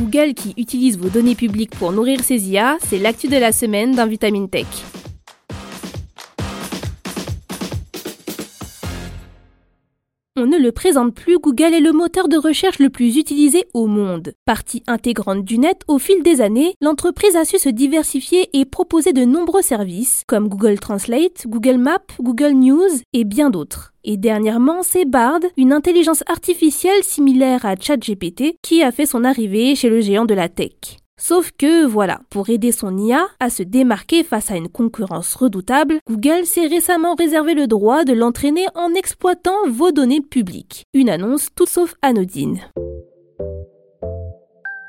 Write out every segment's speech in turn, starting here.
Google qui utilise vos données publiques pour nourrir ses IA, c'est l'actu de la semaine dans Vitamine Tech. On ne le présente plus, Google est le moteur de recherche le plus utilisé au monde. Partie intégrante du net, au fil des années, l'entreprise a su se diversifier et proposer de nombreux services, comme Google Translate, Google Maps, Google News et bien d'autres. Et dernièrement, c'est Bard, une intelligence artificielle similaire à ChatGPT, qui a fait son arrivée chez le géant de la tech. Sauf que voilà, pour aider son IA à se démarquer face à une concurrence redoutable, Google s'est récemment réservé le droit de l'entraîner en exploitant vos données publiques. Une annonce tout sauf anodine.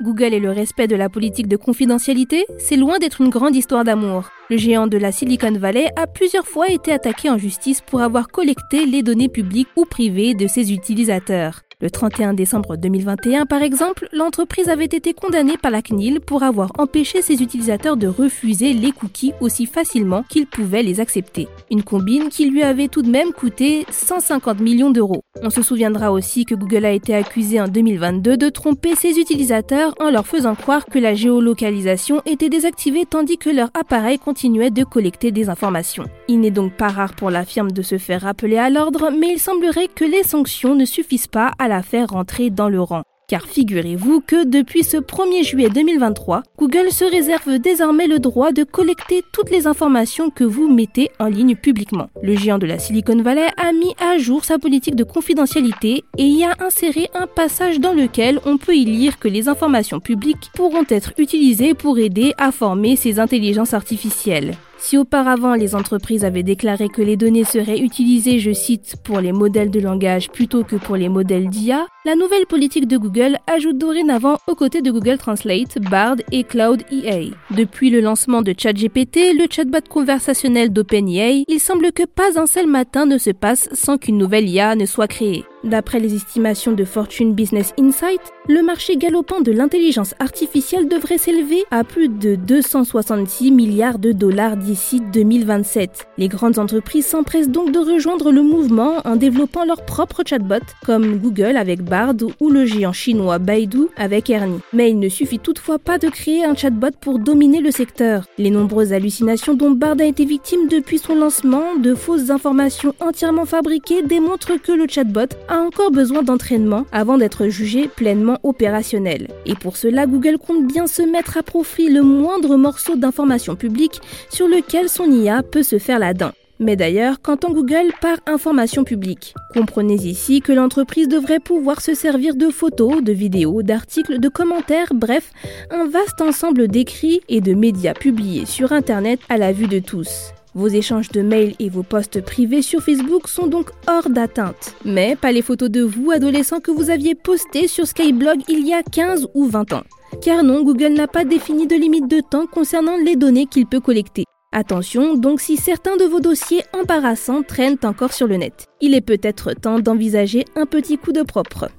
Google et le respect de la politique de confidentialité, c'est loin d'être une grande histoire d'amour. Le géant de la Silicon Valley a plusieurs fois été attaqué en justice pour avoir collecté les données publiques ou privées de ses utilisateurs. Le 31 décembre 2021, par exemple, l'entreprise avait été condamnée par la CNIL pour avoir empêché ses utilisateurs de refuser les cookies aussi facilement qu'ils pouvaient les accepter. Une combine qui lui avait tout de même coûté 150 millions d'euros. On se souviendra aussi que Google a été accusé en 2022 de tromper ses utilisateurs en leur faisant croire que la géolocalisation était désactivée tandis que leur appareil continuait de collecter des informations. Il n'est donc pas rare pour la firme de se faire rappeler à l'ordre, mais il semblerait que les sanctions ne suffisent pas à la faire rentrer dans le rang. Car figurez-vous que depuis ce 1er juillet 2023, Google se réserve désormais le droit de collecter toutes les informations que vous mettez en ligne publiquement. Le géant de la Silicon Valley a mis à jour sa politique de confidentialité et y a inséré un passage dans lequel on peut y lire que les informations publiques pourront être utilisées pour aider à former ces intelligences artificielles. Si auparavant les entreprises avaient déclaré que les données seraient utilisées, je cite, pour les modèles de langage plutôt que pour les modèles d'IA, la nouvelle politique de Google ajoute dorénavant aux côtés de Google Translate, Bard et Cloud EA. Depuis le lancement de ChatGPT, le chatbot conversationnel d'OpenEA, il semble que pas un seul matin ne se passe sans qu'une nouvelle IA ne soit créée. D'après les estimations de Fortune Business Insight, le marché galopant de l'intelligence artificielle devrait s'élever à plus de 266 milliards de dollars d'ici 2027. Les grandes entreprises s'empressent donc de rejoindre le mouvement en développant leurs propres chatbots, comme Google avec Bard ou le géant chinois Baidu avec Ernie. Mais il ne suffit toutefois pas de créer un chatbot pour dominer le secteur. Les nombreuses hallucinations dont Bard a été victime depuis son lancement, de fausses informations entièrement fabriquées, démontrent que le chatbot a encore besoin d'entraînement avant d'être jugé pleinement opérationnel. Et pour cela, Google compte bien se mettre à profit le moindre morceau d'information publique sur lequel son IA peut se faire la dent. Mais d'ailleurs, qu'entend Google par information publique Comprenez ici que l'entreprise devrait pouvoir se servir de photos, de vidéos, d'articles, de commentaires, bref, un vaste ensemble d'écrits et de médias publiés sur Internet à la vue de tous. Vos échanges de mails et vos posts privés sur Facebook sont donc hors d'atteinte. Mais pas les photos de vous, adolescents, que vous aviez postées sur Skyblog il y a 15 ou 20 ans. Car non, Google n'a pas défini de limite de temps concernant les données qu'il peut collecter. Attention donc si certains de vos dossiers embarrassants traînent encore sur le net. Il est peut-être temps d'envisager un petit coup de propre.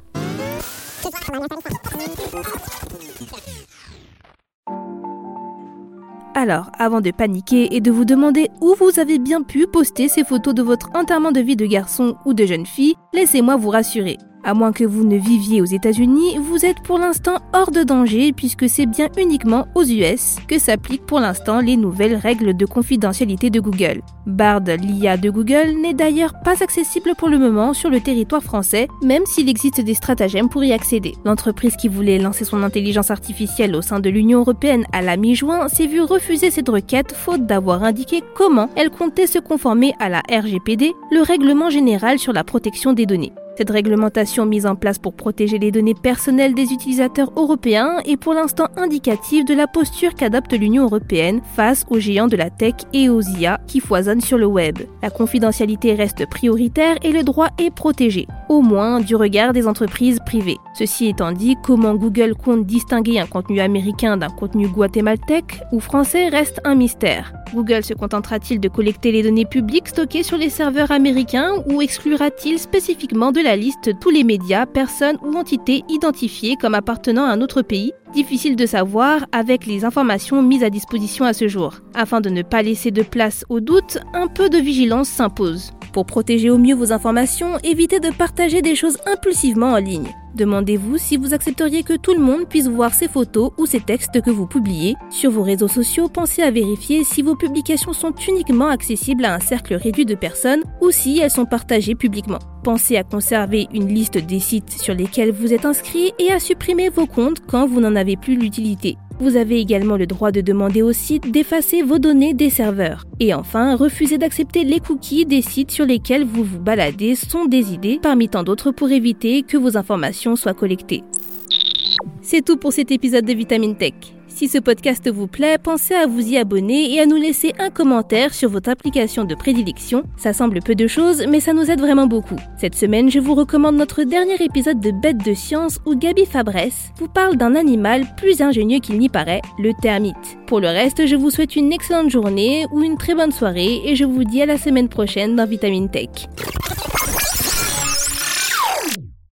Alors, avant de paniquer et de vous demander où vous avez bien pu poster ces photos de votre enterrement de vie de garçon ou de jeune fille, laissez-moi vous rassurer. À moins que vous ne viviez aux États-Unis, vous êtes pour l'instant hors de danger puisque c'est bien uniquement aux US que s'appliquent pour l'instant les nouvelles règles de confidentialité de Google. Bard, l'IA de Google, n'est d'ailleurs pas accessible pour le moment sur le territoire français, même s'il existe des stratagèmes pour y accéder. L'entreprise qui voulait lancer son intelligence artificielle au sein de l'Union européenne à la mi-juin s'est vue refuser cette requête faute d'avoir indiqué comment elle comptait se conformer à la RGPD, le règlement général sur la protection des données. Cette réglementation mise en place pour protéger les données personnelles des utilisateurs européens est pour l'instant indicative de la posture qu'adopte l'Union européenne face aux géants de la tech et aux IA qui foisonnent sur le web. La confidentialité reste prioritaire et le droit est protégé, au moins du regard des entreprises privées. Ceci étant dit, comment Google compte distinguer un contenu américain d'un contenu guatémaltèque ou français reste un mystère. Google se contentera-t-il de collecter les données publiques stockées sur les serveurs américains ou exclura-t-il spécifiquement de la liste tous les médias, personnes ou entités identifiées comme appartenant à un autre pays Difficile de savoir avec les informations mises à disposition à ce jour. Afin de ne pas laisser de place au doute, un peu de vigilance s'impose. Pour protéger au mieux vos informations, évitez de partager des choses impulsivement en ligne. Demandez-vous si vous accepteriez que tout le monde puisse voir ces photos ou ces textes que vous publiez. Sur vos réseaux sociaux, pensez à vérifier si vos publications sont uniquement accessibles à un cercle réduit de personnes ou si elles sont partagées publiquement. Pensez à conserver une liste des sites sur lesquels vous êtes inscrit et à supprimer vos comptes quand vous n'en avez plus l'utilité. Vous avez également le droit de demander au site d'effacer vos données des serveurs. Et enfin, refusez d'accepter les cookies des sites sur lesquels vous vous baladez sont des idées parmi tant d'autres pour éviter que vos informations soient collectées. C'est tout pour cet épisode de Vitamine Tech. Si ce podcast vous plaît, pensez à vous y abonner et à nous laisser un commentaire sur votre application de prédilection. Ça semble peu de choses, mais ça nous aide vraiment beaucoup. Cette semaine, je vous recommande notre dernier épisode de Bête de science où Gabi Fabresse vous parle d'un animal plus ingénieux qu'il n'y paraît, le termite. Pour le reste, je vous souhaite une excellente journée ou une très bonne soirée et je vous dis à la semaine prochaine dans Vitamine Tech.